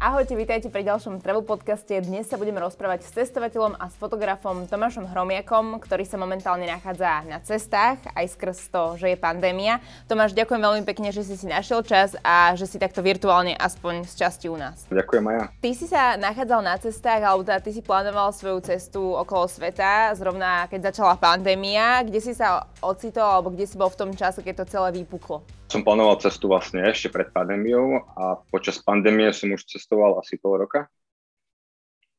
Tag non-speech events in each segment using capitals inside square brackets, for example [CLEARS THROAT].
Ahojte, vítajte pri ďalšom travel podcaste. Dnes sa budeme rozprávať s cestovateľom a s fotografom Tomášom Hromiakom, ktorý sa momentálne nachádza na cestách, aj skrz to, že je pandémia. Tomáš, ďakujem veľmi pekne, že si si našiel čas a že si takto virtuálne aspoň z časti u nás. Ďakujem aj ja. Ty si sa nachádzal na cestách, alebo teda ty si plánoval svoju cestu okolo sveta, zrovna keď začala pandémia. Kde si sa ocitol, alebo kde si bol v tom čase, keď to celé vypuklo? Som plánoval cestu vlastne ešte pred pandémiou a počas pandémie som už cestoval asi pol roka.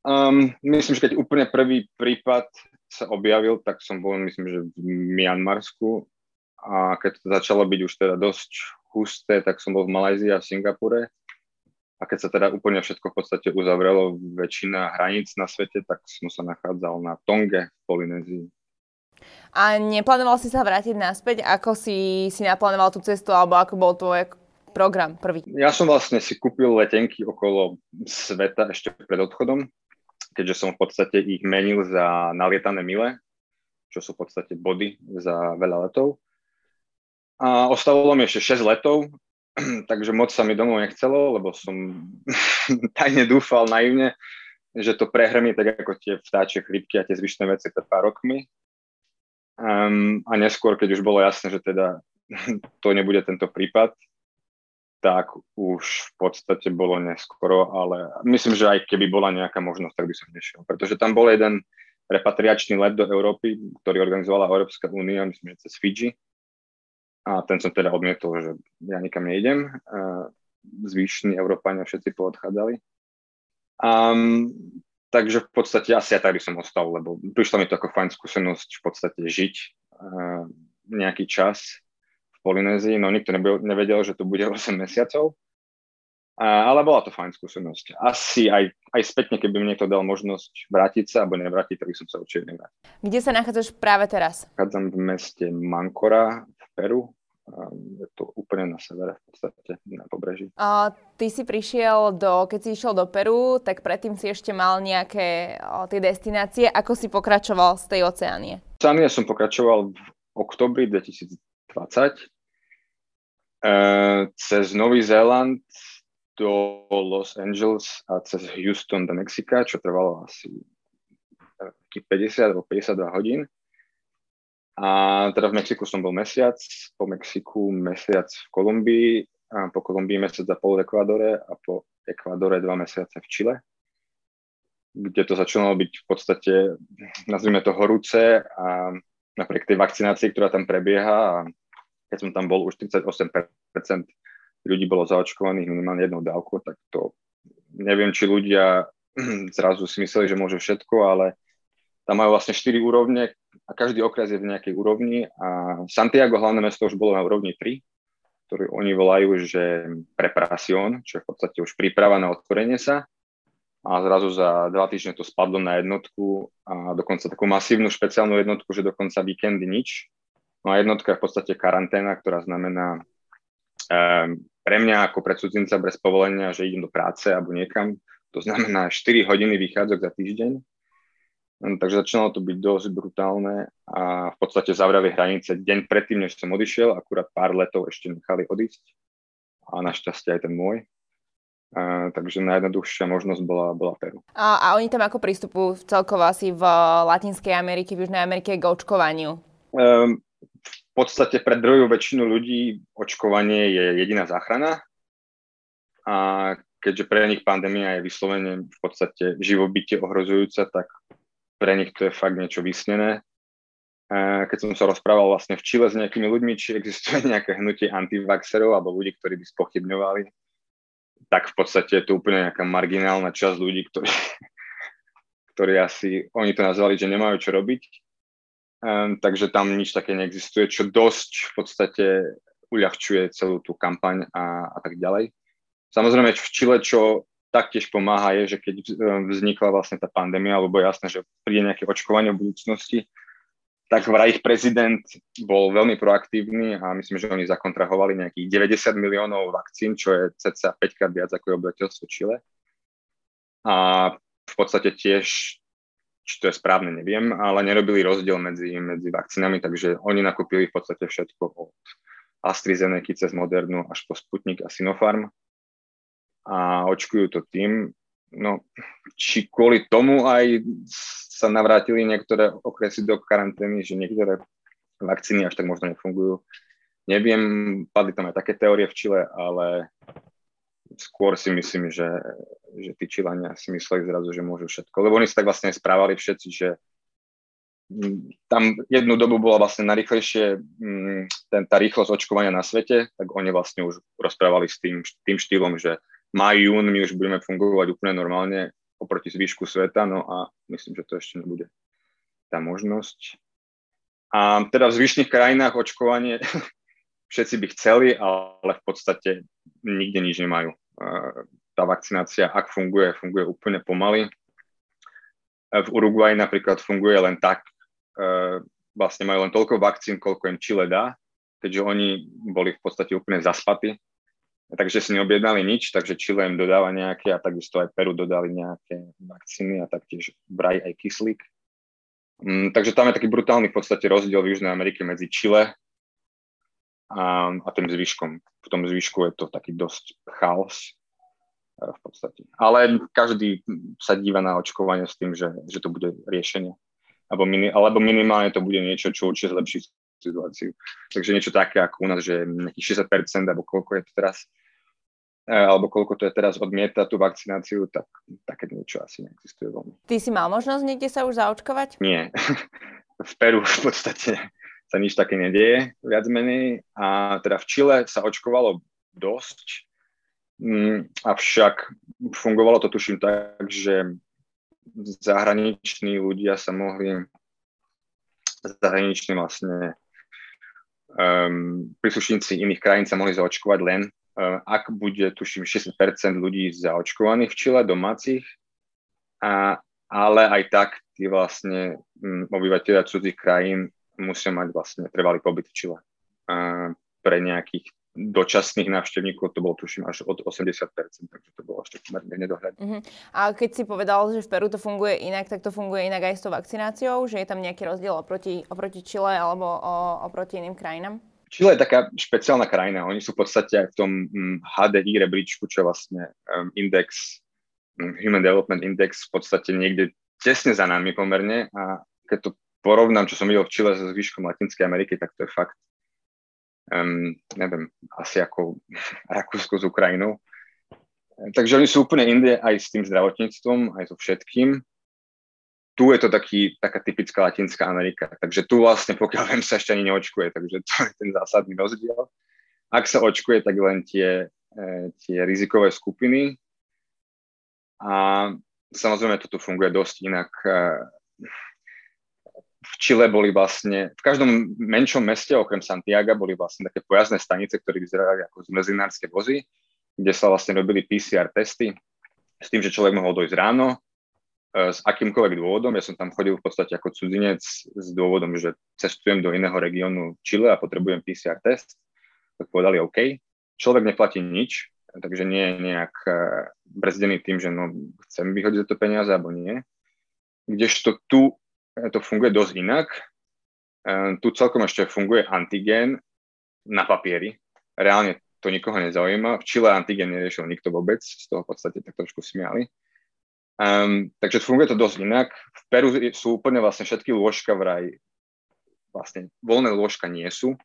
Um, myslím, že keď úplne prvý prípad sa objavil, tak som bol, myslím, že v Mianmarsku a keď to začalo byť už teda dosť husté, tak som bol v Malajzii a v Singapure. A keď sa teda úplne všetko v podstate uzavrelo, väčšina hraníc na svete, tak som sa nachádzal na Tonge v Polynézii. A neplánoval si sa vrátiť naspäť? Ako si, si naplánoval tú cestu, alebo ako bol tvoj program prvý? Ja som vlastne si kúpil letenky okolo sveta ešte pred odchodom, keďže som v podstate ich menil za nalietané mile, čo sú v podstate body za veľa letov. A ostalo mi ešte 6 letov, [CLEARS THROAT] takže moc sa mi domov nechcelo, lebo som [LAUGHS] tajne dúfal naivne, že to prehrmí tak ako tie vtáčie chlípky a tie zvyšné veci pred pár rokmi Um, a neskôr, keď už bolo jasné, že teda [LAUGHS] to nebude tento prípad, tak už v podstate bolo neskoro, ale myslím, že aj keby bola nejaká možnosť, tak by som nešiel. Pretože tam bol jeden repatriačný let do Európy, ktorý organizovala Európska únia, myslím, že cez Fidži. A ten som teda odmietol, že ja nikam nejdem. Zvyšní Európania všetci poodchádzali. Um, takže v podstate asi aj tak by som ostal, lebo prišla mi to ako fajn skúsenosť v podstate žiť uh, nejaký čas v Polynézii, no nikto nebyl, nevedel, že to bude [LAUGHS] 8 mesiacov, uh, ale bola to fajn skúsenosť. Asi aj, aj spätne, keby mi niekto dal možnosť vrátiť sa alebo nevrátiť, tak by som sa určite nevrátil. Kde sa nachádzaš práve teraz? Nachádzam v meste Mankora v Peru, je to úplne na severe v podstate, na pobreží. A ty si prišiel do, keď si išiel do Peru, tak predtým si ešte mal nejaké o, tie destinácie. Ako si pokračoval z tej oceánie? Oceánie som pokračoval v oktobri 2020 e, cez Nový Zéland do Los Angeles a cez Houston do Mexika, čo trvalo asi 50 alebo 52 hodín. A teda v Mexiku som bol mesiac, po Mexiku mesiac v Kolumbii, a po Kolumbii mesiac a pol v Ekvádore a po Ekvádore dva mesiace v Čile, kde to začalo byť v podstate, nazvime to horúce a napriek tej vakcinácii, ktorá tam prebieha a keď som tam bol, už 38% ľudí bolo zaočkovaných minimálne jednou dávkou, tak to neviem, či ľudia [CLEARS THROAT] zrazu si mysleli, že môžu všetko, ale tam majú vlastne 4 úrovne a každý okres je v nejakej úrovni a Santiago, hlavné mesto, už bolo na úrovni 3, ktorú oni volajú, že preparación, čo je v podstate už príprava na otvorenie sa. A zrazu za dva týždne to spadlo na jednotku a dokonca takú masívnu špeciálnu jednotku, že dokonca víkendy nič. No a jednotka je v podstate karanténa, ktorá znamená um, pre mňa ako pre cudzinca bez povolenia, že idem do práce alebo niekam, to znamená 4 hodiny vychádzok za týždeň takže začínalo to byť dosť brutálne a v podstate zavreli hranice deň predtým, než som odišiel, akurát pár letov ešte nechali odísť a našťastie aj ten môj. Uh, takže najjednoduchšia možnosť bola, bola Peru. A, a oni tam ako prístupujú celkovo asi v Latinskej Amerike, v Južnej Amerike k očkovaniu? Um, v podstate pre druhú väčšinu ľudí očkovanie je jediná záchrana a keďže pre nich pandémia je vyslovene v podstate živobytie ohrozujúca, tak pre nich to je fakt niečo vysnené. Keď som sa rozprával vlastne v Čile s nejakými ľuďmi, či existuje [LAUGHS] nejaké hnutie antivaxerov alebo ľudí, ktorí by spochybňovali, tak v podstate je to úplne nejaká marginálna časť ľudí, ktorí, [LAUGHS] ktorí asi, oni to nazvali, že nemajú čo robiť. Um, takže tam nič také neexistuje, čo dosť v podstate uľahčuje celú tú kampaň a, a tak ďalej. Samozrejme v Čile, čo taktiež pomáha je, že keď e, vznikla vlastne tá pandémia, alebo jasné, že príde nejaké očkovanie v budúcnosti, tak vraj ich prezident bol veľmi proaktívny a myslím, že oni zakontrahovali nejakých 90 miliónov vakcín, čo je cca 5 krát viac ako je obyvateľstvo Čile. A v podstate tiež, či to je správne, neviem, ale nerobili rozdiel medzi, medzi vakcínami, takže oni nakúpili v podstate všetko od AstraZeneca cez Modernu až po Sputnik a Sinopharm a očkujú to tým, no či kvôli tomu aj sa navrátili niektoré okresy do karantény, že niektoré vakcíny až tak možno nefungujú. Neviem, padli tam aj také teórie v Čile, ale skôr si myslím, že, že tí Čilania si mysleli zrazu, že môžu všetko. Lebo oni sa tak vlastne správali všetci, že tam jednu dobu bola vlastne najrychlejšie mm, ten, tá rýchlosť očkovania na svete, tak oni vlastne už rozprávali s tým, tým štýlom, že maj, jún my už budeme fungovať úplne normálne oproti zvýšku sveta, no a myslím, že to ešte nebude tá možnosť. A teda v zvyšných krajinách očkovanie [LAUGHS] všetci by chceli, ale v podstate nikde nič nemajú. Tá vakcinácia, ak funguje, funguje úplne pomaly. V Uruguay napríklad funguje len tak, vlastne majú len toľko vakcín, koľko im Chile dá, keďže oni boli v podstate úplne zaspatí. Takže si neobjednali nič, takže Chile im dodáva nejaké a takisto aj Peru dodali nejaké vakcíny a taktiež vraj aj kyslík. Um, takže tam je taký brutálny v podstate rozdiel v Južnej Amerike medzi Chile a, a tým zvyškom. V tom zvyšku je to taký dosť chaos e, v podstate. Ale každý sa díva na očkovanie s tým, že, že to bude riešenie alebo, mini, alebo minimálne to bude niečo, čo určite zlepší situáciu. Takže niečo také ako u nás, že nejakých 60% alebo koľko je to teraz, alebo koľko to je teraz odmieta tú vakcináciu, tak také niečo asi neexistuje veľmi. Ty si mal možnosť niekde sa už zaočkovať? Nie. [LAUGHS] v Peru v podstate sa nič také nedieje, viac menej. A teda v Čile sa očkovalo dosť, mm, avšak fungovalo to tuším tak, že zahraniční ľudia sa mohli zahraniční vlastne um, príslušníci iných krajín sa mohli zaočkovať len, ak bude, tuším, 60% ľudí zaočkovaných v Čile, domácich, a, ale aj tak tí vlastne um, obyvateľia cudzích krajín musia mať vlastne trvalý pobyt v Čile. Uh, pre nejakých dočasných návštevníkov to bolo tuším až od 80%, takže to bolo ešte pomerne nedohľadné. Uh-huh. A keď si povedal, že v Peru to funguje inak, tak to funguje inak aj s tou vakcináciou? Že je tam nejaký rozdiel oproti, oproti Chile alebo o, oproti iným krajinám? Chile je taká špeciálna krajina. Oni sú v podstate aj v tom HDI mm, rebríčku, čo je vlastne index, um, Human Development Index, v podstate niekde tesne za nami pomerne. A keď to porovnám, čo som videl v Chile so zvyškom Latinskej Ameriky, tak to je fakt um, neviem, asi ako [LAUGHS] Rakúsko s Ukrajinou. Takže oni sú úplne inde aj s tým zdravotníctvom, aj so všetkým. Tu je to taký, taká typická Latinská Amerika. Takže tu vlastne, pokiaľ viem, sa ešte ani neočkuje, takže to je ten zásadný rozdiel. Ak sa očkuje, tak len tie, e, tie rizikové skupiny. A samozrejme, toto funguje dosť inak e, v Čile boli vlastne, v každom menšom meste okrem Santiago boli vlastne také pojazdné stanice, ktoré vyzerali ako zmrzinárske vozy, kde sa vlastne robili PCR testy s tým, že človek mohol dojsť ráno s akýmkoľvek dôvodom. Ja som tam chodil v podstate ako cudzinec s dôvodom, že cestujem do iného regiónu Čile a potrebujem PCR test. Tak povedali OK. Človek neplatí nič, takže nie je nejak e, brzdený tým, že no, chcem vyhodiť za to peniaze alebo nie. Kdežto tu to funguje dosť inak. Tu celkom ešte funguje antigén na papieri. Reálne to nikoho nezaujíma. V Čile antigén neriešil nikto vôbec, z toho v podstate tak trošku smiali. Um, takže funguje to dosť inak. V Peru sú úplne vlastne všetky lôžka vraj, vlastne voľné lôžka nie sú.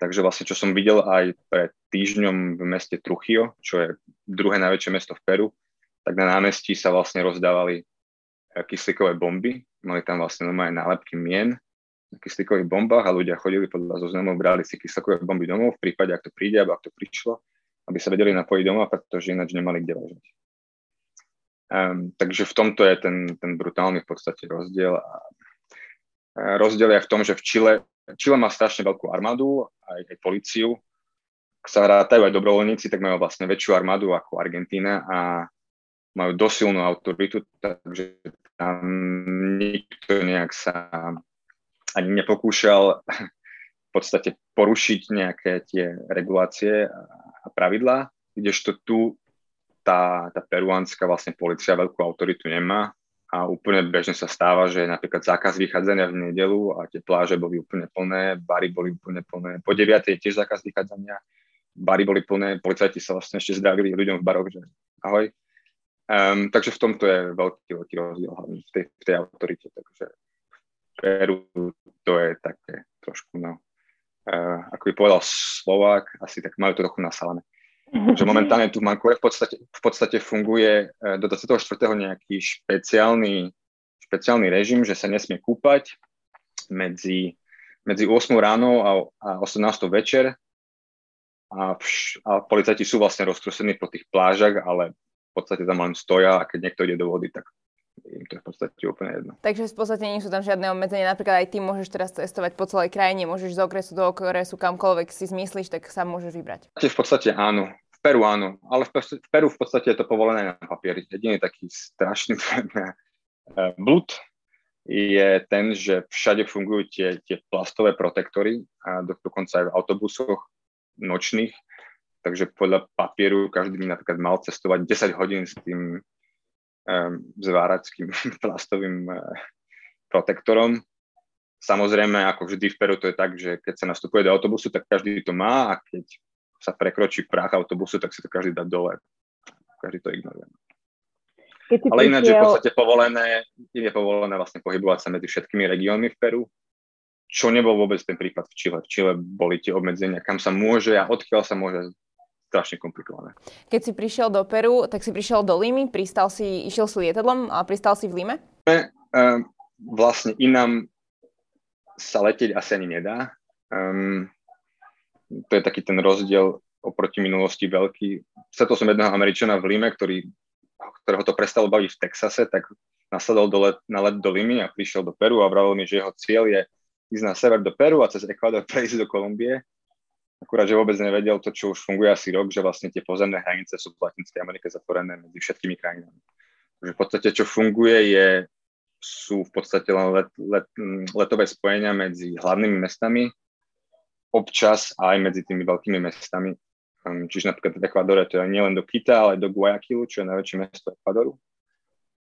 Takže vlastne, čo som videl aj pred týždňom v meste Truchio, čo je druhé najväčšie mesto v Peru, tak na námestí sa vlastne rozdávali eh, kyslíkové bomby mali tam vlastne normálne nálepky mien na kyslíkových bombách a ľudia chodili podľa zoznamov, brali si kyslíkové bomby domov v prípade, ak to príde, alebo ak to prišlo, aby sa vedeli napojiť doma, pretože ináč nemali kde ležať. Um, takže v tomto je ten, ten brutálny v podstate rozdiel. A, a rozdiel je v tom, že v Čile, Čile má strašne veľkú armádu, aj, aj policiu. Ak sa rátajú aj dobrovoľníci, tak majú vlastne väčšiu armádu ako Argentína a majú dosilnú autoritu, takže tam nikto nejak sa ani nepokúšal v podstate porušiť nejaké tie regulácie a pravidlá, kdežto tu tá, tá peruánska vlastne policia veľkú autoritu nemá a úplne bežne sa stáva, že napríklad zákaz vychádzania v nedelu a tie pláže boli úplne plné, bary boli úplne plné, po 9. je tiež zákaz vychádzania, bary boli plné, policajti sa vlastne ešte zdravili ľuďom v baroch, že ahoj. Um, takže v tomto je veľký, veľký rozdiel hlavne v tej, v tej autorite. Takže v Peru to je také trošku, no, uh, ako by povedal Slovák, asi tak majú to trochu nasalené. Takže momentálne tu v Vancouver v podstate, v podstate funguje uh, do 24. nejaký špeciálny, špeciálny režim, že sa nesmie kúpať medzi, medzi 8 ráno a, a 18 večer a, vš- a policajti sú vlastne roztrosení po tých plážach, ale v podstate tam len stoja a keď niekto ide do vody, tak im to je v podstate úplne jedno. Takže v podstate nie sú tam žiadne obmedzenia. Napríklad aj ty môžeš teraz cestovať po celej krajine, môžeš z okresu do okresu kamkoľvek si zmyslíš, tak sa môžeš vybrať. V podstate áno. V Peru áno, ale v, Peru v podstate je to povolené na papieri. Jediný taký strašný [LAUGHS] blud je ten, že všade fungujú tie, tie plastové protektory a do, dokonca aj v autobusoch nočných, takže podľa papieru každý by napríklad mal cestovať 10 hodín s tým zvárackým [LAUGHS] plastovým uh, protektorom. Samozrejme, ako vždy v Peru to je tak, že keď sa nastupuje do autobusu, tak každý to má a keď sa prekročí prach autobusu, tak si to každý dá dole. Každý to ignoruje. Ale ináč je v podstate povolené, je povolené vlastne pohybovať sa medzi všetkými regiónmi v Peru čo nebol vôbec ten prípad v Čile. V Čile boli tie obmedzenia, kam sa môže a odkiaľ sa môže strašne komplikované. Keď si prišiel do Peru, tak si prišiel do Limy, pristal si, išiel si lietadlom a pristal si v Lime? Um, vlastne inám sa letieť asi ani nedá. Um, to je taký ten rozdiel oproti minulosti veľký. Stretol som jedného Američana v Lime, ktorý, ktorého to prestalo baviť v Texase, tak nasledol do let, na let do Limy a prišiel do Peru a vravil mi, že jeho cieľ je ísť na sever do Peru a cez Ekvador prejsť do Kolumbie. Akurát, že vôbec nevedel to, čo už funguje asi rok, že vlastne tie pozemné hranice sú v Latinskej Amerike zatvorené medzi všetkými krajinami. Takže v podstate, čo funguje, je, sú v podstate len let, let, letové spojenia medzi hlavnými mestami, občas aj medzi tými veľkými mestami. Um, čiže napríklad v Ekvadore to je nielen do Kita, ale do Guayaquilu, čo je najväčšie mesto Ekvadoru.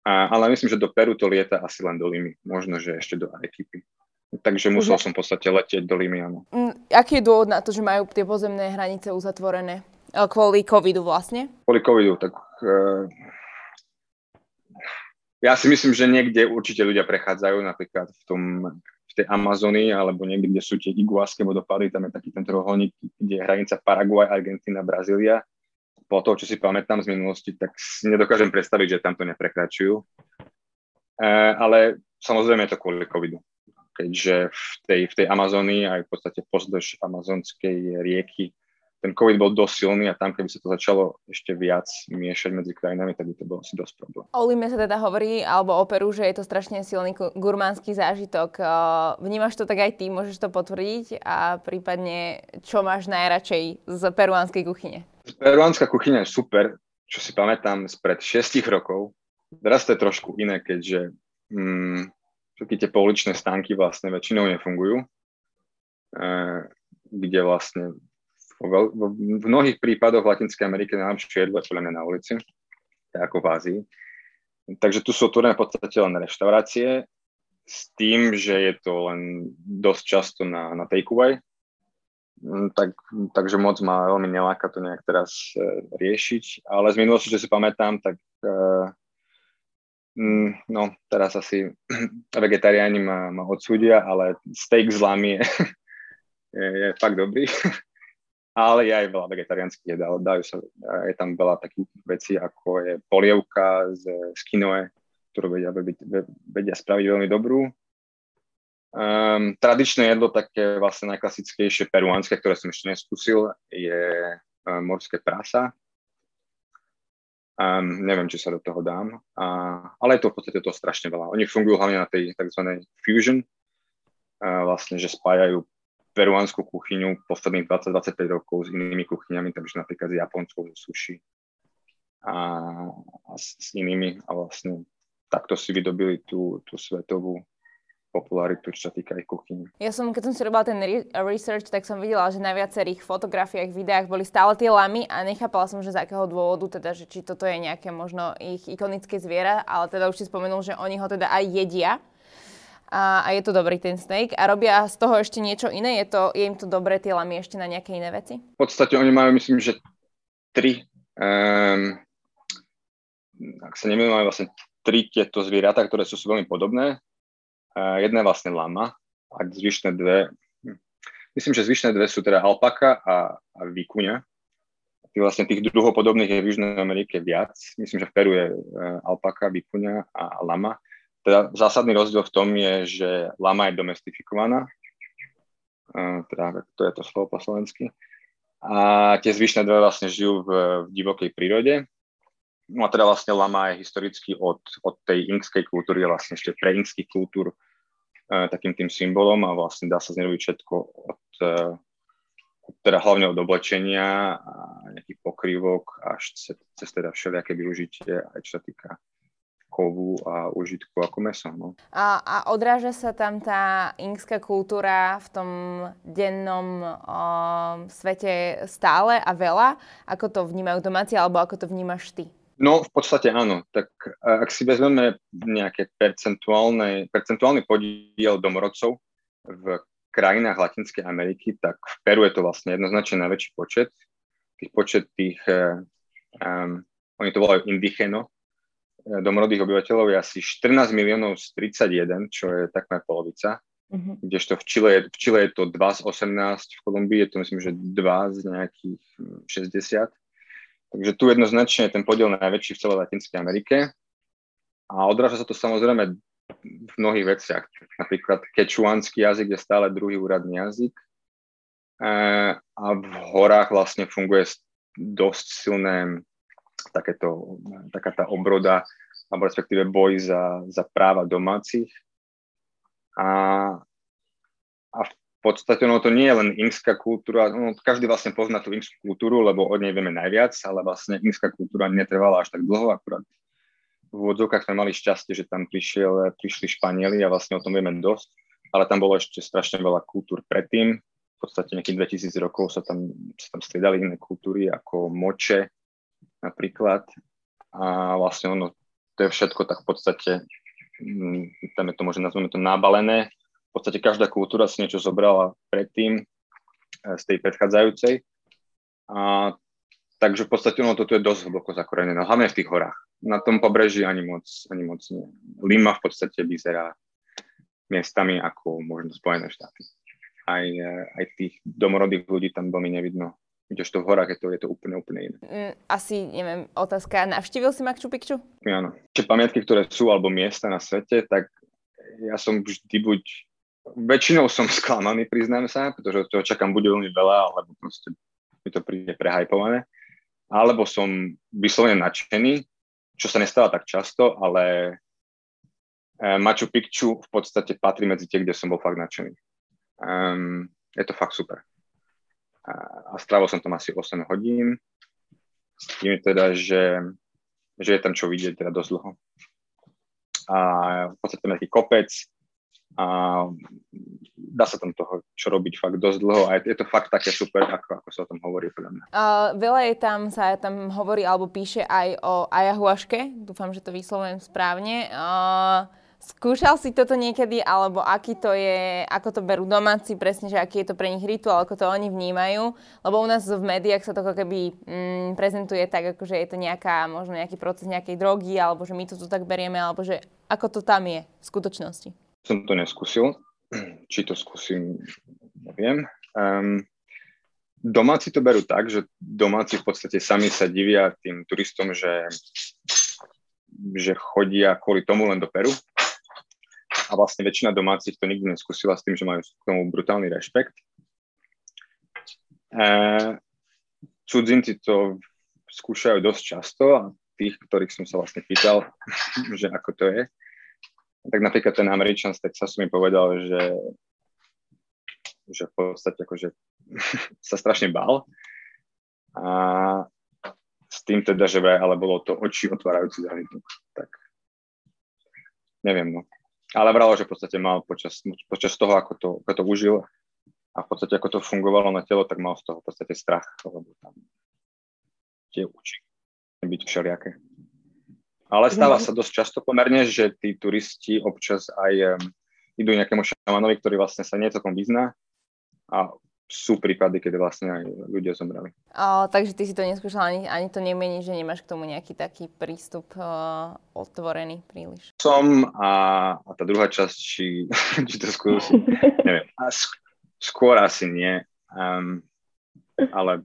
A, ale myslím, že do Peru to lieta asi len do Limy, možno, že ešte do Arequipy. Takže musel som v podstate letieť do Limianu. Mm, aký je dôvod na to, že majú tie pozemné hranice uzatvorené? E, kvôli covidu vlastne? Kvôli covidu, tak uh, ja si myslím, že niekde určite ľudia prechádzajú, napríklad v, tom, v tej Amazonii, alebo niekde, kde sú tie iguaské vodopády, tam je taký ten trojuholník, kde je hranica Paraguay, Argentina, Brazília. Po toho, čo si pamätám z minulosti, tak nedokážem predstaviť, že tam to neprekračujú. Uh, ale samozrejme je to kvôli covidu keďže v tej, v tej Amazónii aj v podstate pozdĺž amazonskej rieky ten COVID bol dosť silný a tam, keby sa to začalo ešte viac miešať medzi krajinami, tak by to bolo asi dosť problém. O Lime sa teda hovorí, alebo o Peru, že je to strašne silný gurmánsky zážitok. Vnímaš to tak aj ty, môžeš to potvrdiť a prípadne, čo máš najradšej z peruánskej kuchyne? Peruánska kuchyňa je super, čo si pamätám spred 6 rokov. Teraz to je trošku iné, keďže mm, všetky tie pouličné stánky vlastne väčšinou nefungujú, eh, kde vlastne v mnohých prípadoch v Latinskej Amerike najlepšie jedlo je podľa mňa na ulici, tak ako v Ázii. Takže tu sú otvorené v podstate len reštaurácie s tým, že je to len dosť často na, na takeaway. Mm, tak, takže moc ma veľmi neláka to nejak teraz e, riešiť. Ale z minulosti, čo si pamätám, tak e, Mm, no, teraz asi [CLEARS THROAT] vegetariáni ma, ma odsúdia, ale steak z lamy je, [LAUGHS] je, je fakt dobrý. [LAUGHS] ale je aj veľa vegetariánskych jedál. Dajú sa, je tam veľa takých vecí, ako je polievka z, z kinoe, ktorú vedia, vedia spraviť veľmi dobrú. Um, tradičné jedlo, také vlastne najklasickejšie peruánske, ktoré som ešte neskúsil, je um, morské prasa, Um, neviem, či sa do toho dám, a, ale je to v podstate to strašne veľa. Oni fungujú hlavne na tej tzv. fusion, a vlastne, že spájajú peruánsku kuchyňu posledných 20-25 rokov s inými kuchyňami, takže napríklad s japonskou sushi a, a s, s inými a vlastne takto si vydobili tú, tú svetovú popularitu, čo sa týka ich kuchyni. Ja som, keď som si robila ten re- research, tak som videla, že na viacerých fotografiách, videách boli stále tie lamy a nechápala som, že z akého dôvodu, teda, že či toto je nejaké možno ich ikonické zviera, ale teda už si spomenul, že oni ho teda aj jedia. a, a je to dobrý ten steak a robia z toho ešte niečo iné? Je, to, je im to dobré tie lamy ešte na nejaké iné veci? V podstate oni majú, myslím, že tri, um, ak sa nemýlim, majú vlastne tri tieto zvieratá, ktoré sú, sú veľmi podobné. Uh, jedna je vlastne lama a zvyšné dve, hm, myslím, že zvyšné dve sú teda alpaka a, a vikuňa. Tých vlastne tých druhov je v Južnej Amerike viac. Myslím, že v Peru je uh, alpaka, vikuňa a lama. Teda zásadný rozdiel v tom je, že lama je domestifikovaná, uh, teda to je to slovo po slovensky, a tie zvyšné dve vlastne žijú v, v divokej prírode. No a teda vlastne lama je historicky od, od tej inkskej kultúry, vlastne ešte pre inkských kultúr e, takým tým symbolom a vlastne dá sa znerobiť všetko od, e, teda hlavne od oblečenia a nejakých pokrývok až cez, cez teda všelijaké využitie, aj čo sa týka kovu a užitku ako meso. No. A, a odráža sa tam tá inkská kultúra v tom dennom o, svete stále a veľa? Ako to vnímajú domáci alebo ako to vnímaš ty? No, v podstate áno. Tak ak si vezmeme nejaké percentuálny podiel domorodcov v krajinách Latinskej Ameriky, tak v Peru je to vlastne jednoznačne najväčší počet. Tých počet tých, um, oni to volajú indigeno, E, domorodých obyvateľov je asi 14 miliónov z 31, čo je takmer polovica. Uh-huh. Kdežto v Čile, v Čile je to 2 z 18, v Kolumbii je to myslím, že 2 z nejakých 60. Takže tu jednoznačne je ten podiel najväčší v celej Latinskej Amerike. A odráža sa to samozrejme v mnohých veciach. Napríklad kečuánsky jazyk je stále druhý úradný jazyk. E, a v horách vlastne funguje dosť silné takéto, taká tá obroda, alebo respektíve boj za, za práva domácich. A, a v podstate ono to nie je len inská kultúra, no, každý vlastne pozná tú inskú kultúru, lebo od nej vieme najviac, ale vlastne inská kultúra netrvala až tak dlho, akurát v úvodzovkách sme mali šťastie, že tam prišiel, prišli Španieli a vlastne o tom vieme dosť, ale tam bolo ešte strašne veľa kultúr predtým. V podstate nejakých 2000 rokov sa tam, sa tam striedali iné kultúry ako moče, napríklad. A vlastne ono, to je všetko tak v podstate, mm, tam je to možno nazveme to nábalené. V podstate každá kultúra si niečo zobrala predtým e, z tej predchádzajúcej. A, takže v podstate ono toto je dosť hlboko zakorenené, hlavne v tých horách. Na tom pobreží ani moc, ani moc nie. Lima v podstate vyzerá miestami ako možno Spojené štáty. Aj, e, aj tých domorodých ľudí tam veľmi nevidno kdežto v horách je to, je to úplne, úplne iné. Mm, asi, neviem, otázka, navštívil si Machu Picchu? Áno. Čiže pamiatky, ktoré sú, alebo miesta na svete, tak ja som vždy buď, väčšinou som sklamaný, priznám sa, pretože toho čakám bude veľmi veľa, alebo proste mi to príde prehajpované, alebo som vyslovene nadšený, čo sa nestáva tak často, ale eh, Machu Picchu v podstate patrí medzi tie, kde som bol fakt nadšený. Um, je to fakt super a strávil som tam asi 8 hodín s tým teda, že, že je tam čo vidieť teda dosť dlho. A v podstate nejaký kopec a dá sa tam toho čo robiť fakt dosť dlho a je to fakt také super, ako, ako sa o tom hovorí podľa mňa. Uh, veľa je tam, sa tam hovorí alebo píše aj o ayahuaške, dúfam, že to vyslovujem správne. Uh, Skúšal si toto niekedy, alebo aký to je, ako to berú domáci, presne, že aký je to pre nich rituál, ako to oni vnímajú, lebo u nás v médiách sa to ako keby mm, prezentuje tak, ako že je to nejaká, možno nejaký proces nejakej drogy, alebo že my to tu tak berieme, alebo že ako to tam je v skutočnosti. Som to neskúsil, [CLEARS THROAT] či to skúsim, neviem. Um, domáci to berú tak, že domáci v podstate sami sa divia tým turistom, že, že chodia kvôli tomu len do Peru, a vlastne väčšina domácich to nikdy neskúsila s tým, že majú k tomu brutálny rešpekt. E, cudzinci to skúšajú dosť často a tých, ktorých som sa vlastne pýtal, [LAUGHS] že ako to je, tak napríklad ten Američan z Texasu mi povedal, že, že v podstate akože [LAUGHS] sa strašne bál. A s tým teda, že vraj, ale bolo to oči otvárajúci zážitok. Tak neviem, no. Ale vralo, že v podstate mal počas, počas toho, ako to, ako to užil a v podstate ako to fungovalo na telo, tak mal z toho v podstate strach, lebo tam tie účinky byť všelijaké. Ale stáva sa dosť často pomerne, že tí turisti občas aj idú nejakému šamanovi, ktorý vlastne sa nie celkom vyzná a sú prípady, keď vlastne aj ľudia zomreli. O, takže ty si to neskúšal, ani, ani to nemení, že nemáš k tomu nejaký taký prístup uh, otvorený príliš. Som a, a tá druhá časť, či, [LAUGHS] či to skúsim, [LAUGHS] neviem. A skôr asi nie. Um, ale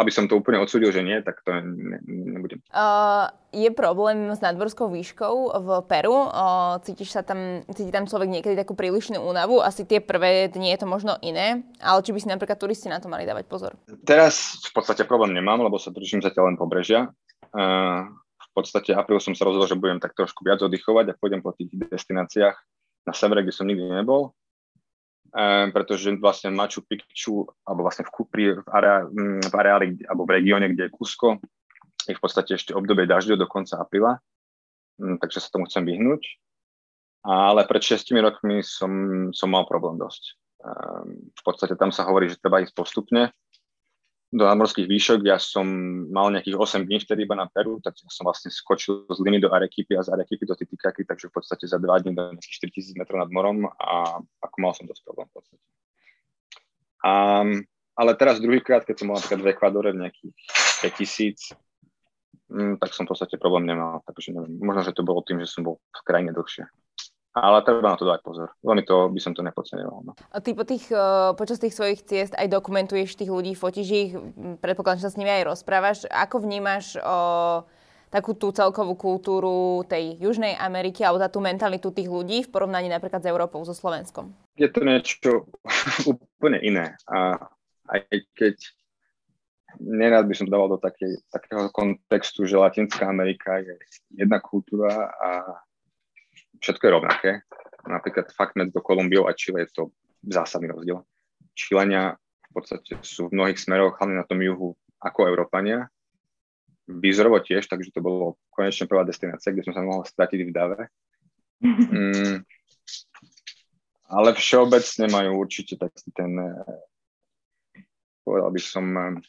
aby som to úplne odsudil, že nie, tak to ne, nebudem. Uh, je problém s nadmorskou výškou v Peru? Uh, cítiš sa tam, cíti tam človek niekedy takú prílišnú únavu? Asi tie prvé dni je to možno iné, ale či by si napríklad turisti na to mali dávať pozor? Teraz v podstate problém nemám, lebo sa držím zatiaľ len pobrežia. Uh, v podstate apríl som sa rozhodol, že budem tak trošku viac oddychovať a pôjdem po tých destináciách na severe, kde som nikdy nebol um, pretože vlastne Machu Picchu, alebo vlastne v, pri, v, area, v areáli, alebo v regióne, kde je Kusko, je v podstate ešte obdobie dažďov do konca apríla, um, takže sa tomu chcem vyhnúť. Ale pred šestimi rokmi som, som mal problém dosť. Um, v podstate tam sa hovorí, že treba ísť postupne, do nadmorských výšok. Ja som mal nejakých 8 dní vtedy iba na Peru, tak som vlastne skočil z Limy do Arequipy a z Arequipy do Titicaky, takže v podstate za 2 dní do nejakých 4000 metrov nad morom a ako mal som dosť. A, ale teraz druhýkrát, keď som bol napríklad v Ekvadore v nejakých 5000, mm, tak som v podstate problém nemal. Takže neviem, možno, že to bolo tým, že som bol v krajine dlhšie. Ale treba na to dať pozor. Veľmi to by som to nepodceňoval. No. A ty po tých, uh, počas tých svojich ciest aj dokumentuješ tých ľudí, fotíš ich, predpokladám, že sa s nimi aj rozprávaš. Ako vnímaš uh, takú tú celkovú kultúru tej Južnej Ameriky alebo tú mentalitu tých ľudí v porovnaní napríklad s Európou, so Slovenskom? Je to niečo [LAUGHS] úplne iné. A aj keď nerad by som dával do takej, takého kontextu, že Latinská Amerika je jedna kultúra a všetko je rovnaké. Napríklad fakt medzi Kolumbiou a Chile je to zásadný rozdiel. Čilenia v podstate sú v mnohých smeroch, hlavne na tom juhu, ako Európania. Výzorovo tiež, takže to bolo konečne prvá destinácia, kde som sa mohol stratiť v dave. Mm, ale všeobecne majú určite taký ten, eh, povedal by som, eh,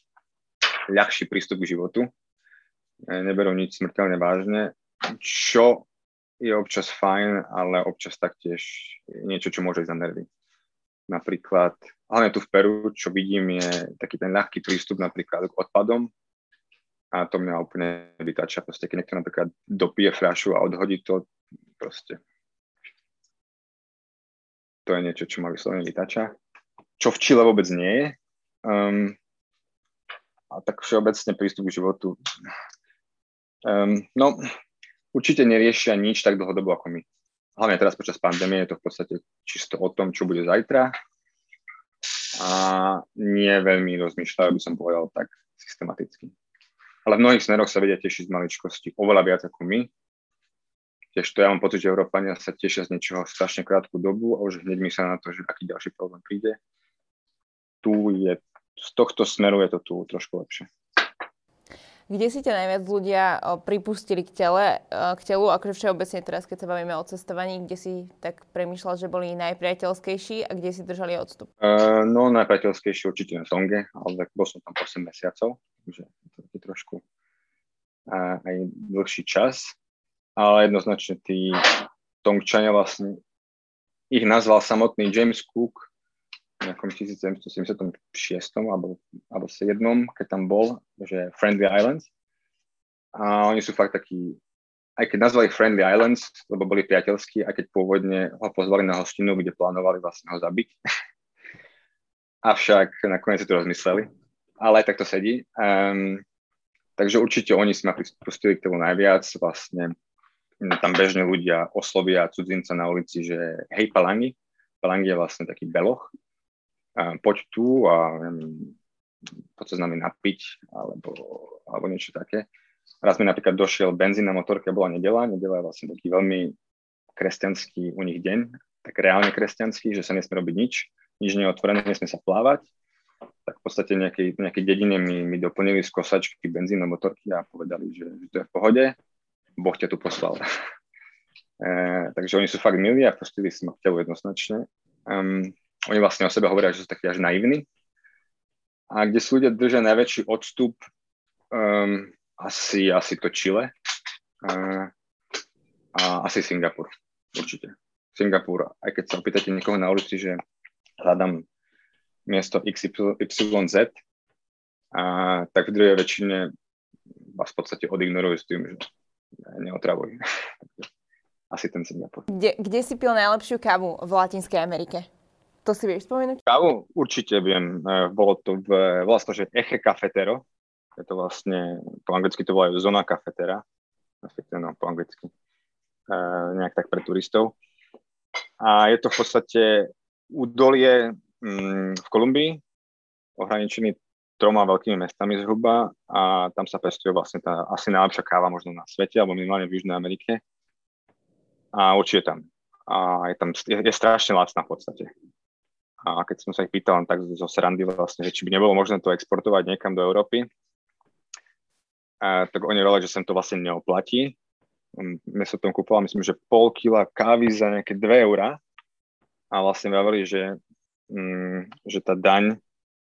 ľahší prístup k životu. Eh, neberú nič smrteľne vážne, čo je občas fajn, ale občas taktiež niečo, čo môže ísť na nervy. Napríklad, hlavne tu v Peru, čo vidím, je taký ten ľahký prístup napríklad k odpadom a to mňa úplne vytača. Proste, keď niekto napríklad dopije fľašu a odhodí to, proste to je niečo, čo ma vyslovene vytača. Čo v Čile vôbec nie je. Um, a tak všeobecne prístup k životu. Um, no, určite neriešia nič tak dlhodobo ako my. Hlavne teraz počas pandémie je to v podstate čisto o tom, čo bude zajtra a nie veľmi rozmýšľajú, by som povedal tak systematicky. Ale v mnohých smeroch sa vedia tešiť z maličkosti oveľa viac ako my. Tiež to ja mám pocit, že Európania sa tešia z niečoho strašne krátku dobu a už hneď myslia na to, že aký ďalší problém príde. Tu je, z tohto smeru je to tu trošku lepšie. Kde si ťa najviac ľudia pripustili k, tele, k telu, akože všeobecne teraz, keď sa bavíme o cestovaní, kde si tak premyšľal, že boli najpriateľskejší a kde si držali odstup? Uh, no, najpriateľskejší určite na Songe, ale tak bol som tam 8 mesiacov, takže je trošku uh, aj dlhší čas, ale jednoznačne tí Tongčania vlastne, ich nazval samotný James Cook nejakom 1776 alebo, alebo 7, keď tam bol, že Friendly Islands. A oni sú fakt takí, aj keď nazvali Friendly Islands, lebo boli priateľskí, aj keď pôvodne ho pozvali na hostinu, kde plánovali vlastne ho zabiť. [LAUGHS] Avšak nakoniec si to rozmysleli. Ale aj tak to sedí. Um, takže určite oni si ma k tomu najviac. Vlastne tam bežne ľudia oslovia cudzinca na ulici, že hej Palangi. Palangi je vlastne taký beloch, poď tu a neviem, poď sa s nami napiť, alebo, alebo niečo také. Raz mi napríklad došiel benzín na motorke, bola nedela, nedela je vlastne taký veľmi kresťanský u nich deň, tak reálne kresťanský, že sa nesmie robiť nič, nič nie je otvorené, nesmie sa plávať. Tak v podstate nejakej, nejakej dedine mi, mi doplnili z kosačky benzín motorky a povedali, že, že to je v pohode, Boh ťa tu poslal. [LAUGHS] e, takže oni sú fakt milí a pustili si ma k telu jednoznačne. Um, oni vlastne o sebe hovoria, že sú takí až naivní. A kde sú ľudia držia najväčší odstup, um, asi, asi to Chile uh, a asi Singapur, určite. Singapur, aj keď sa opýtate niekoho na ulici, že hľadám miesto XYZ, a tak v druhej väčšine vás v podstate odignorujú s tým, že neotravuj. [LAUGHS] Asi ten Singapur. Kde, kde si pil najlepšiu kávu v Latinskej Amerike? To si vieš spomenúť? Kávu určite viem. E, bolo to v, volá to, že Eche Cafetero. Je to vlastne, po anglicky to volajú Zona Cafetera. Respektíve, no, po anglicky. E, nejak tak pre turistov. A je to v podstate údolie v Kolumbii, ohraničený troma veľkými mestami zhruba a tam sa pestuje vlastne tá asi najlepšia káva možno na svete, alebo minimálne v Južnej Amerike. A určite tam. A je tam, je, je strašne lacná v podstate. A keď som sa ich pýtal tak zo srandy vlastne, že či by nebolo možné to exportovať niekam do Európy, a, tak oni veľa, že sem to vlastne neoplatí. My sa tom kúpoval, myslím, že pol kila kávy za nejaké 2 eurá. A vlastne vraveli, že, mm, že tá daň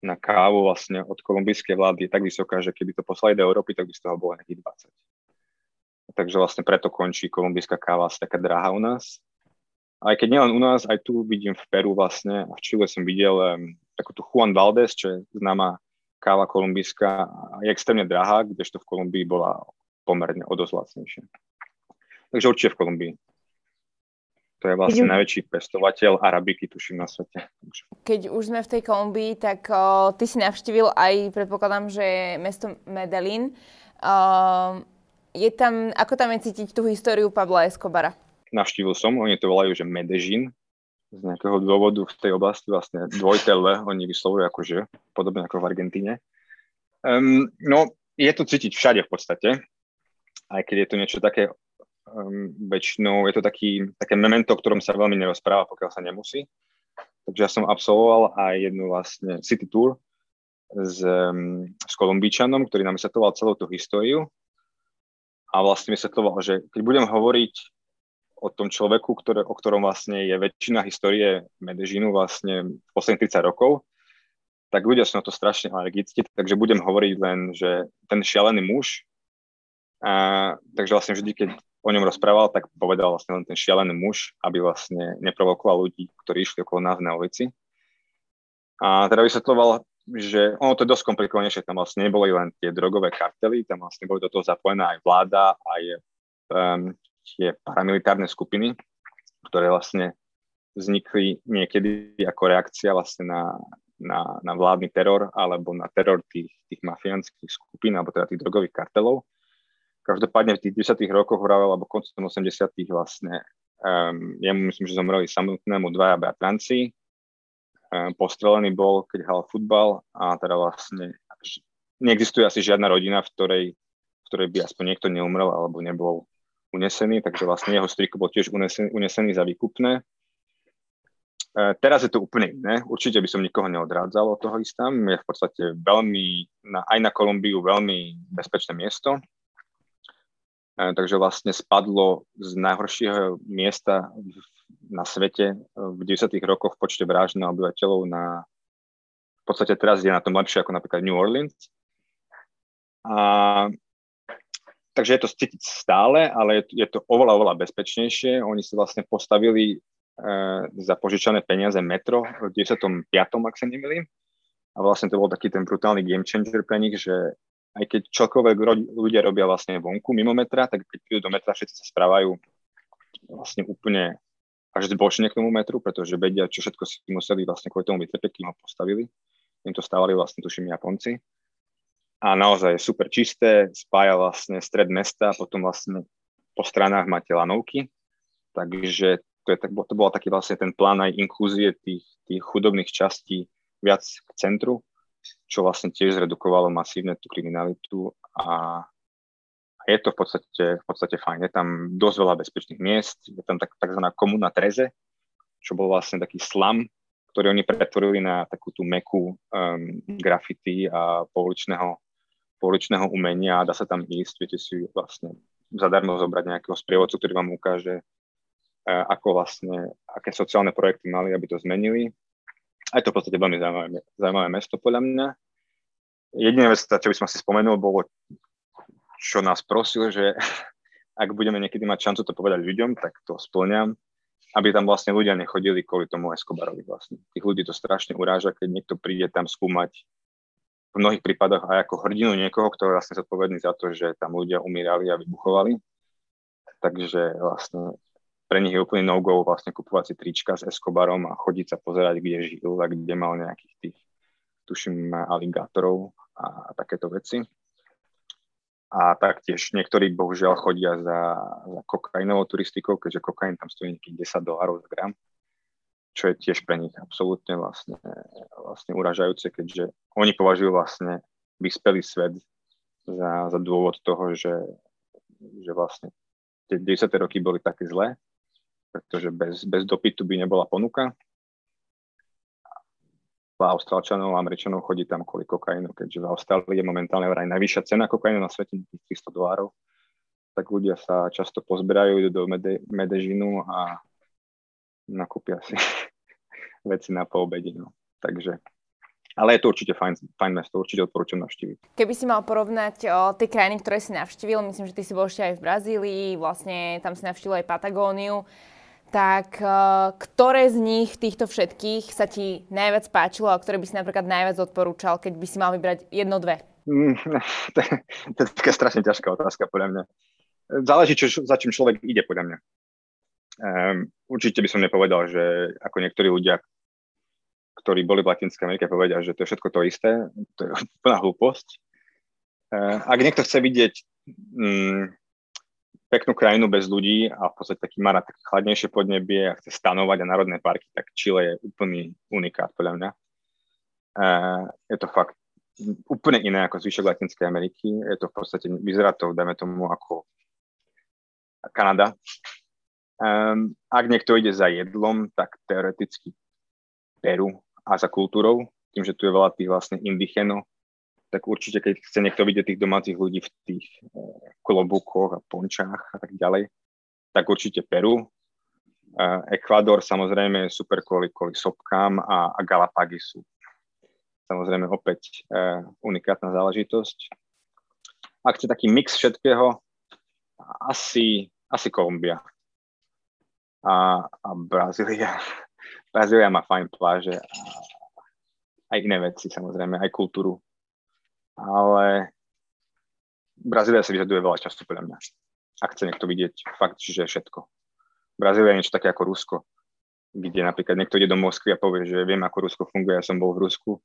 na kávu vlastne od kolumbijskej vlády je tak vysoká, že keby to poslali do Európy, tak by z toho bolo nejakých 20. Takže vlastne preto končí kolumbijská káva asi taká drahá u nás. Aj keď nielen u nás, aj tu vidím v Peru vlastne, a v Chile som videl um, takúto Juan Valdez, čo je známa káva kolumbijská, je extrémne drahá, kdežto v Kolumbii bola pomerne o. Takže určite v Kolumbii. To je vlastne najväčší pestovateľ arabiky, tuším, na svete. Keď už sme v tej Kolumbii, tak o, ty si navštívil aj, predpokladám, že mesto Medellín. O, je tam, ako tam je cítiť tú históriu Pabla Escobara? Navštívil som, oni to volajú, že Medellín. Z nejakého dôvodu v tej oblasti vlastne dvojité L oni vyslovujú akože, podobne ako v Argentíne. Um, no, je to cítiť všade v podstate, aj keď je to niečo také um, väčšinou je to taký, také memento, o ktorom sa veľmi nerozpráva, pokiaľ sa nemusí. Takže ja som absolvoval aj jednu vlastne city tour s, um, s Kolumbíčanom, ktorý nám vysvetoval celú tú históriu a vlastne vysvetoval, že keď budem hovoriť o tom človeku, ktoré, o ktorom vlastne je väčšina histórie Medežinu vlastne v posledných 30 rokov, tak ľudia sú na to strašne alergickí, takže budem hovoriť len, že ten šialený muž, a, takže vlastne vždy, keď o ňom rozprával, tak povedal vlastne len ten šialený muž, aby vlastne neprovokoval ľudí, ktorí išli okolo nás na ulici. A teda vysvetloval, že ono to je dosť komplikovanejšie, tam vlastne neboli len tie drogové kartely, tam vlastne boli do toho zapojené aj vláda, aj um, tie paramilitárne skupiny, ktoré vlastne vznikli niekedy ako reakcia vlastne na, na, na vládny teror alebo na teror tých, tých mafiánskych skupín alebo teda tých drogových kartelov. Každopádne v tých 10 rokoch vravel, alebo koncom 80 vlastne, um, jemu myslím, že zomreli samotnému dvaja bratranci. Um, postrelený bol, keď hral futbal a teda vlastne neexistuje asi žiadna rodina, v ktorej, v ktorej by aspoň niekto neumrel alebo nebol unesený, takže vlastne jeho striko bol tiež unesený, unesený za výkupné. E, teraz je to úplne iné. Určite by som nikoho neodrádzal od toho istám. Je v podstate veľmi, na, aj na Kolumbiu veľmi bezpečné miesto. E, takže vlastne spadlo z najhoršieho miesta na svete v 90. rokoch v počte vražd na obyvateľov na v podstate teraz je na tom lepšie ako napríklad New Orleans. A, takže je to cítiť stále, ale je, je to oveľa, oveľa bezpečnejšie. Oni si vlastne postavili e, za požičané peniaze metro v 95. ak sa nemýlim. A vlastne to bol taký ten brutálny game changer pre nich, že aj keď čokoľvek ľudia robia vlastne vonku mimo metra, tak keď prídu do metra, všetci sa správajú vlastne úplne až zbočne k tomu metru, pretože vedia, čo všetko si museli vlastne kvôli tomu vytrpeť, kým ho postavili. Im to stávali vlastne, tuším, Japonci. A naozaj je super čisté, spája vlastne stred mesta, potom vlastne po stranách máte lanovky, takže to, je, to bol taký vlastne ten plán aj inklúzie tých, tých chudobných častí viac k centru, čo vlastne tiež zredukovalo masívne tú kriminalitu a je to v podstate, v podstate fajn. Je tam dosť veľa bezpečných miest, je tam tak, takzvaná komuna Treze, čo bol vlastne taký slam, ktorý oni pretvorili na takú tú meku um, graffiti a pouličného, pouličného umenia a dá sa tam ísť, viete si vlastne zadarmo zobrať nejakého sprievodcu, ktorý vám ukáže, uh, ako vlastne, aké sociálne projekty mali, aby to zmenili a to v podstate veľmi zaujímavé, zaujímavé mesto podľa mňa. Jediná vec, čo by som si spomenul, bolo, čo nás prosil, že [LAUGHS] ak budeme niekedy mať šancu to povedať ľuďom, tak to splňam, aby tam vlastne ľudia nechodili kvôli tomu Escobarovi vlastne. Tých ľudí to strašne uráža, keď niekto príde tam skúmať v mnohých prípadoch aj ako hrdinu niekoho, kto je vlastne zodpovedný za to, že tam ľudia umírali a vybuchovali. Takže vlastne pre nich je úplne no-go vlastne kupovať si trička s Escobarom a chodiť sa pozerať, kde žil a kde mal nejakých tých, tuším, aligátorov a takéto veci. A taktiež niektorí bohužiaľ chodia za, za kokainovou turistikou, keďže kokain tam stojí nejakých 10 dolárov za gram, čo je tiež pre nich absolútne vlastne, vlastne uražajúce, keďže oni považujú vlastne vyspelý svet za, za dôvod toho, že, že vlastne tie 10 roky boli také zlé, pretože bez, bez dopytu by nebola ponuka Austrálčanov a Američanov chodí tam kvôli kokainu, keďže v Austrálii je momentálne vraj najvyššia cena kokainu na svete, 300 dolárov. Tak ľudia sa často pozberajú, idú do Mede, Medežinu a nakúpia si [LAUGHS] veci na poobedinu. Takže ale je to určite fajn, fajn mesto, určite odporúčam navštíviť. Keby si mal porovnať o, tie krajiny, ktoré si navštívil, myslím, že ty si bol ešte aj v Brazílii, vlastne tam si navštívil aj Patagóniu tak uh, ktoré z nich, týchto všetkých, sa ti najviac páčilo a ktoré by si napríklad najviac odporúčal, keď by si mal vybrať jedno, dve? Mm, [LAUGHS] to, je, to je taká strašne ťažká otázka podľa mňa. Záleží, čo, za čím človek ide podľa mňa. Um, určite by som nepovedal, že ako niektorí ľudia, ktorí boli v Latinskej Amerike, povedia, že to je všetko to isté. To je úplná hlúposť. Uh, ak niekto chce vidieť um, peknú krajinu bez ľudí a v podstate taký má také chladnejšie podnebie a chce stanovať a národné parky, tak Chile je úplný unikát podľa mňa. Uh, je to fakt úplne iné ako zvyšok Latinskej Ameriky. Je to v podstate, vyzerá to, dajme tomu, ako Kanada. Um, ak niekto ide za jedlom, tak teoreticky Peru a za kultúrou, tým, že tu je veľa tých vlastne indichenov, tak určite, keď chce niekto vidieť tých domácich ľudí v tých eh, klobúkoch a pončách a tak ďalej, tak určite Peru. Eh, Ekvador samozrejme je super kvôli, kvôli sopkám a, a Galapagi sú samozrejme opäť eh, unikátna záležitosť. Ak chce taký mix všetkého, asi, asi Kolumbia a, a Brazília. [LAUGHS] Brazília má fajn pláže a aj iné veci samozrejme, aj kultúru ale Brazília si vyžaduje veľa času podľa mňa. Ak chce niekto vidieť fakt, že všetko. Brazília je niečo také ako Rusko, kde napríklad niekto ide do Moskvy a povie, že viem, ako Rusko funguje, ja som bol v Rusku.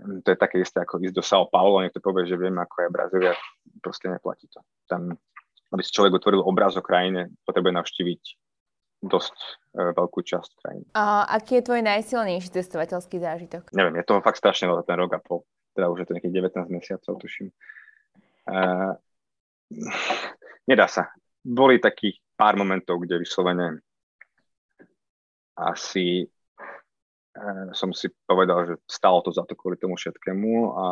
To je také isté, ako ísť do São Paulo a niekto povie, že viem, ako je Brazília, proste neplatí to. Tam, aby si človek utvoril obraz o krajine, potrebuje navštíviť dosť e, veľkú časť krajiny. A aký je tvoj najsilnejší cestovateľský zážitok? Neviem, je toho fakt strašne veľa ten rok a pol teda už je to nejakých 19 mesiacov, tuším. Uh, nedá sa. Boli takých pár momentov, kde vyslovene asi uh, som si povedal, že stalo to za to kvôli tomu všetkému a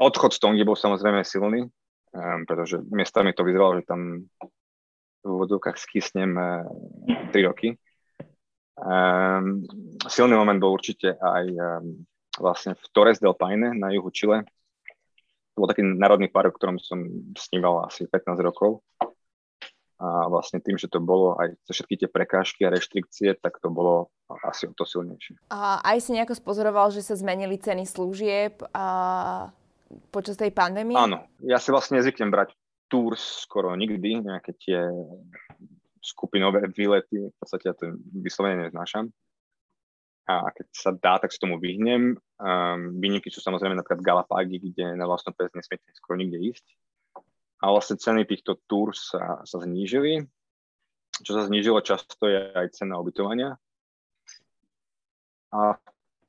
odchod z Tongy bol samozrejme silný, um, pretože miestami to vyzeralo, že tam v úvodzovkách skysnem uh, 3 roky. Um, silný moment bol určite aj vlastne v Torres del Paine na juhu Chile. To bol taký národný park, v ktorom som sníval asi 15 rokov. A vlastne tým, že to bolo aj cez všetky tie prekážky a reštrikcie, tak to bolo asi o to silnejšie. A aj si nejako spozoroval, že sa zmenili ceny služieb a počas tej pandémie? Áno, ja si vlastne nezvyknem brať tours skoro nikdy, nejaké tie skupinové výlety, v podstate ja to vyslovene neznášam a keď sa dá, tak sa tomu vyhnem. Um, výnimky sú samozrejme napríklad Galapágy, kde na vlastnú pes nesmiete skoro nikde ísť. A vlastne ceny týchto túr sa, sa znížili. Čo sa znížilo často je aj cena ubytovania. A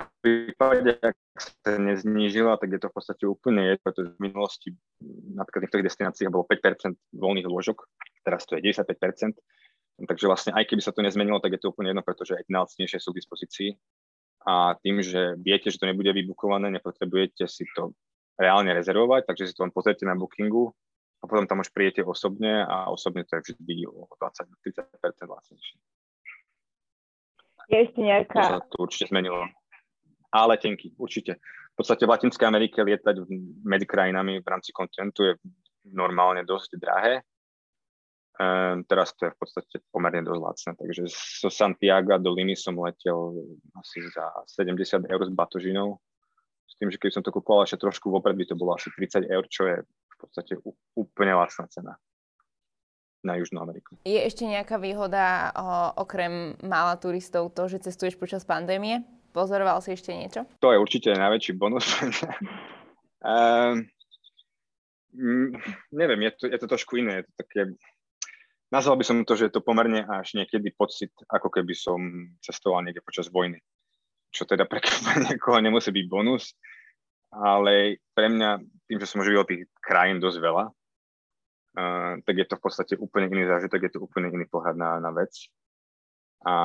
v prípade, ak sa neznížila, tak je to v podstate úplne jedno, pretože v minulosti napríklad v niektorých destináciách bolo 5% voľných lôžok, teraz to je 95%, Takže vlastne aj keby sa to nezmenilo, tak je to úplne jedno, pretože aj najlacnejšie sú k dispozícii. A tým, že viete, že to nebude vybukované, nepotrebujete si to reálne rezervovať, takže si to len pozrite na bookingu a potom tam už prijete osobne a osobne to je vždy o 20-30% lacnejšie. Je ešte nejaká... To sa to určite zmenilo. A letenky, určite. V podstate v Latinskej Amerike lietať medzi krajinami v rámci kontinentu je normálne dosť drahé teraz to je v podstate pomerne dosť lacné, takže zo Santiago do Limy som letel asi za 70 eur s batožinou, s tým, že keď som to kupoval ešte trošku vopred, by to bolo asi 30 eur, čo je v podstate úplne lacná cena na Južnú Ameriku. Je ešte nejaká výhoda o, okrem mála turistov to, že cestuješ počas pandémie? Pozoroval si ešte niečo? To je určite najväčší bonus. [LAUGHS] um, neviem, je to, je to trošku iné. Je to také, nazval by som to, že je to pomerne až niekedy pocit, ako keby som cestoval niekde počas vojny. Čo teda pre [LAUGHS] niekoho nemusí byť bonus, ale pre mňa, tým, že som žil tých krajín dosť veľa, uh, tak je to v podstate úplne iný zážitok, je to úplne iný pohľad na, na vec. A,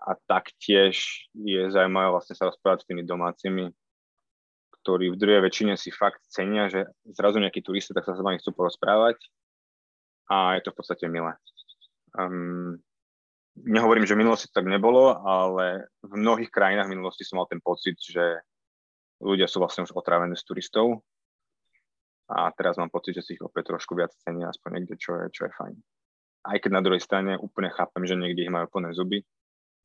a taktiež je zaujímavé vlastne sa rozprávať s tými domácimi, ktorí v druhej väčšine si fakt cenia, že zrazu nejaký turista, tak sa s vami chcú porozprávať a je to v podstate milé. Um, nehovorím, že v minulosti tak nebolo, ale v mnohých krajinách v minulosti som mal ten pocit, že ľudia sú vlastne už otrávení z turistov a teraz mám pocit, že si ich opäť trošku viac cenia, aspoň niekde, čo je, čo je fajn. Aj keď na druhej strane úplne chápem, že niekde ich majú plné zuby,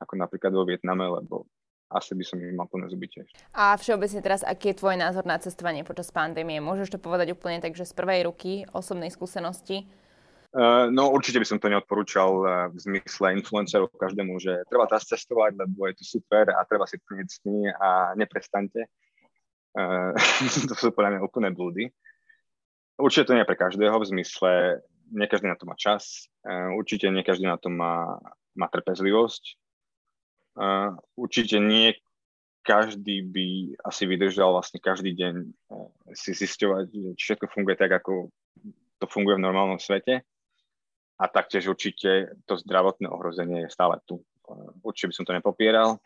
ako napríklad vo Vietname, lebo asi by som ich mal plné zuby tiež. A všeobecne teraz, aký je tvoj názor na cestovanie počas pandémie? Môžeš to povedať úplne tak, že z prvej ruky, osobnej skúsenosti? Uh, no určite by som to neodporúčal uh, v zmysle influencerov každému, že treba teraz cestovať, lebo je to super a treba si plniť sny a neprestante. Uh, [LAUGHS] to sú podľa mňa úplné blúdy. Určite to nie je pre každého, v zmysle, nie každý na to má čas, určite nie každý na to má, má trpezlivosť. Určite nie každý by asi vydržal vlastne každý deň si zisťovať, či všetko funguje tak, ako to funguje v normálnom svete. A taktiež určite to zdravotné ohrozenie je stále tu. Určite by som to nepopieral.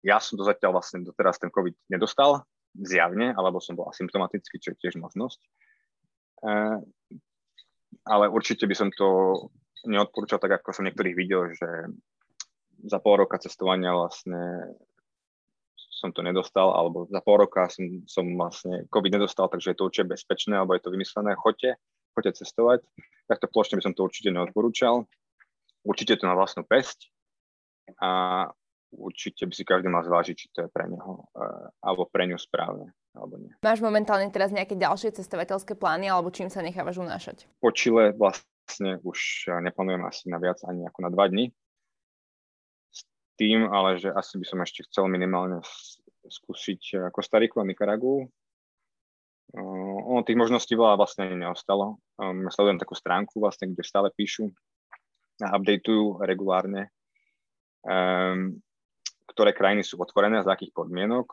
Ja som to zatiaľ vlastne doteraz ten COVID nedostal, zjavne, alebo som bol asymptomatický, čo je tiež možnosť. E, ale určite by som to neodporúčal tak, ako som niektorých videl, že za pol roka cestovania vlastne som to nedostal, alebo za pol roka som, som vlastne COVID nedostal, takže je to určite bezpečné, alebo je to vymyslené, choďte, choďte cestovať. Takto plošne by som to určite neodporúčal. Určite to na vlastnú pesť a určite by si každý mal zvážiť, či to je pre neho uh, alebo pre ňu správne, alebo nie. Máš momentálne teraz nejaké ďalšie cestovateľské plány, alebo čím sa nechávaš unášať? Po Čile vlastne už neplánujem asi na viac ani ako na dva dní. S tým, ale že asi by som ešte chcel minimálne skúsiť Kostariku a Nikaragu. Uh, ono tých možností veľa vlastne neostalo. Um, sledujem takú stránku vlastne, kde stále píšu a updateujú regulárne um, ktoré krajiny sú otvorené, za akých podmienok.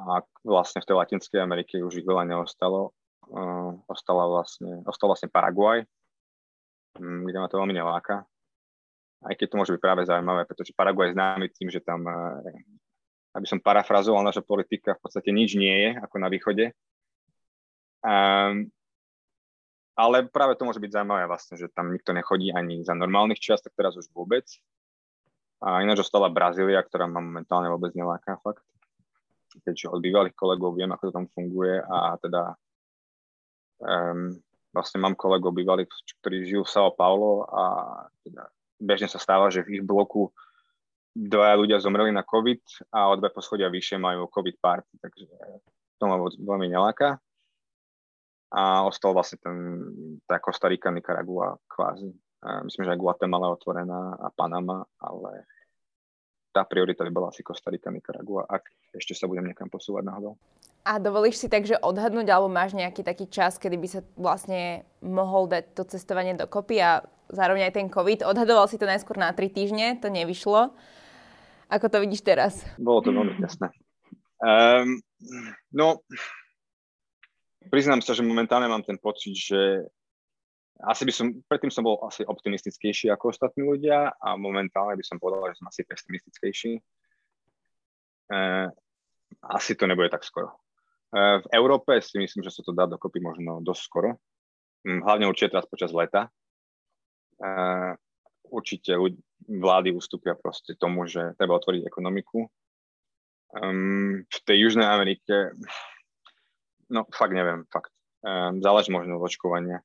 A vlastne v tej Latinskej Amerike už ich veľa neostalo. Uh, ostala vlastne, ostal vlastne Paraguaj, um, kde ma to veľmi neláka. Aj keď to môže byť práve zaujímavé, pretože Paraguaj je známy tým, že tam, uh, aby som parafrazoval naša politika, v podstate nič nie je ako na východe. Um, ale práve to môže byť zaujímavé vlastne, že tam nikto nechodí ani za normálnych čas, tak teraz už vôbec. A ináč ostala Brazília, ktorá ma momentálne vôbec neláka fakt. Keďže od bývalých kolegov viem, ako to tam funguje a teda um, vlastne mám kolegov bývalých, ktorí žijú v São Paulo a teda bežne sa stáva, že v ich bloku dvaja ľudia zomreli na COVID a o dve poschodia vyššie majú COVID party, takže to ma veľmi neláka. A ostal vlastne ten, tá Kostarika, Nicaragua kvázi. Myslím, že aj Guatemala je otvorená a Panama, ale tá priorita by bola asi Kostarika, Nicaragua, ak ešte sa budem niekam posúvať náhodou. A dovolíš si takže odhadnúť, alebo máš nejaký taký čas, kedy by sa vlastne mohol dať to cestovanie dokopy a zároveň aj ten COVID? Odhadoval si to najskôr na 3 týždne, to nevyšlo. Ako to vidíš teraz? Bolo to veľmi jasné. Um, no, priznám sa, že momentálne mám ten pocit, že asi by som, predtým som bol asi optimistickejší ako ostatní ľudia a momentálne by som povedal, že som asi pesimistickejší. E, asi to nebude tak skoro. E, v Európe si myslím, že sa to dá dokopy možno dosť skoro. Hm, hlavne určite teraz počas leta. E, určite vlády ustúpia proste tomu, že treba otvoriť ekonomiku. Um, v tej Južnej Amerike, no fakt neviem, fakt. Um, záleží možno od očkovania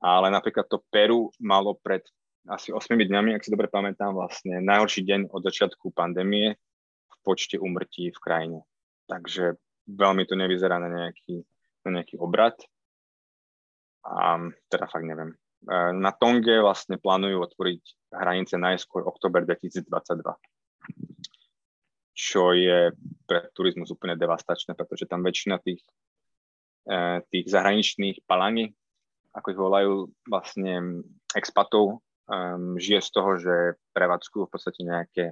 Ale napríklad to Peru malo pred asi 8 dňami, ak si dobre pamätám, vlastne najhorší deň od začiatku pandémie v počte umrtí v krajine. Takže veľmi to nevyzerá na nejaký, na nejaký obrad. A teda fakt neviem. E, na Tonge vlastne plánujú otvoriť hranice najskôr oktober 2022 čo je pre turizmus úplne devastačné, pretože tam väčšina tých, tých zahraničných palani, ako ich volajú vlastne expatov, um, žije z toho, že prevádzkujú v podstate nejaké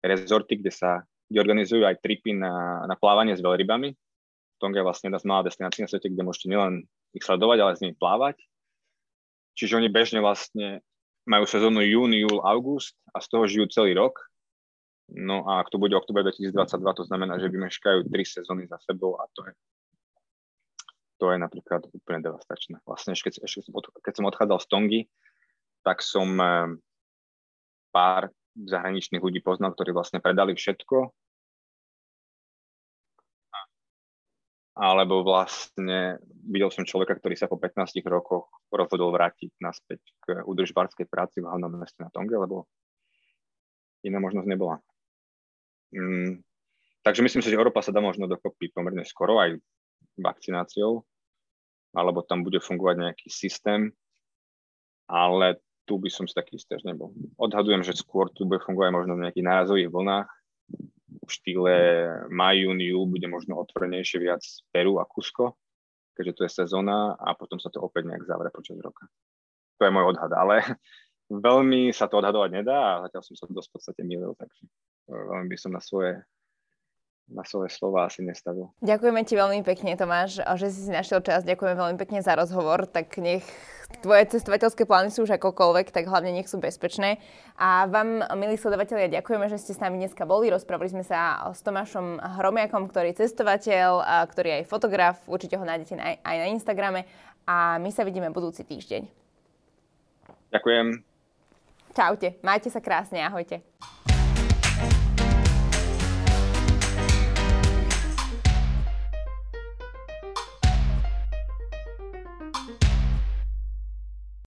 rezorty, kde sa kde organizujú aj tripy na, na plávanie s veľrybami. Tonga je vlastne jedna z malá destinácií na svete, kde môžete nielen ich sledovať, ale s nimi plávať. Čiže oni bežne vlastne majú sezónu jún, júl, august a z toho žijú celý rok No a ak to bude oktober 2022, to znamená, že vymeškajú tri sezóny za sebou a to je, to je napríklad úplne devastačné. Vlastne keď, ešte som, keď som odchádzal z Tongy, tak som eh, pár zahraničných ľudí poznal, ktorí vlastne predali všetko alebo vlastne videl som človeka, ktorý sa po 15 rokoch rozhodol vrátiť naspäť k udržbárskej práci v hlavnom meste na Tonge, lebo iná možnosť nebola. Mm, takže myslím si, že Európa sa dá možno dokopy pomerne skoro aj vakcináciou, alebo tam bude fungovať nejaký systém, ale tu by som si taký istý nebol. Odhadujem, že skôr tu bude fungovať možno v nejakých nárazových vlnách. V štýle maj, jún, bude možno otvorenejšie viac Peru a Kusko, keďže tu je sezóna a potom sa to opäť nejak zavre počas roka. To je môj odhad, ale [LAUGHS] veľmi sa to odhadovať nedá a zatiaľ som sa dosť v podstate milil, takže veľmi by som na svoje na svoje slova asi nestavil. Ďakujeme ti veľmi pekne, Tomáš, že si si našiel čas. Ďakujeme veľmi pekne za rozhovor. Tak nech tvoje cestovateľské plány sú už akokoľvek, tak hlavne nech sú bezpečné. A vám, milí sledovatelia, ďakujeme, že ste s nami dneska boli. Rozprávali sme sa s Tomášom Hromiakom, ktorý je cestovateľ, a ktorý je aj fotograf. Určite ho nájdete aj na Instagrame. A my sa vidíme budúci týždeň. Ďakujem. Čaute, majte sa krásne, ahojte.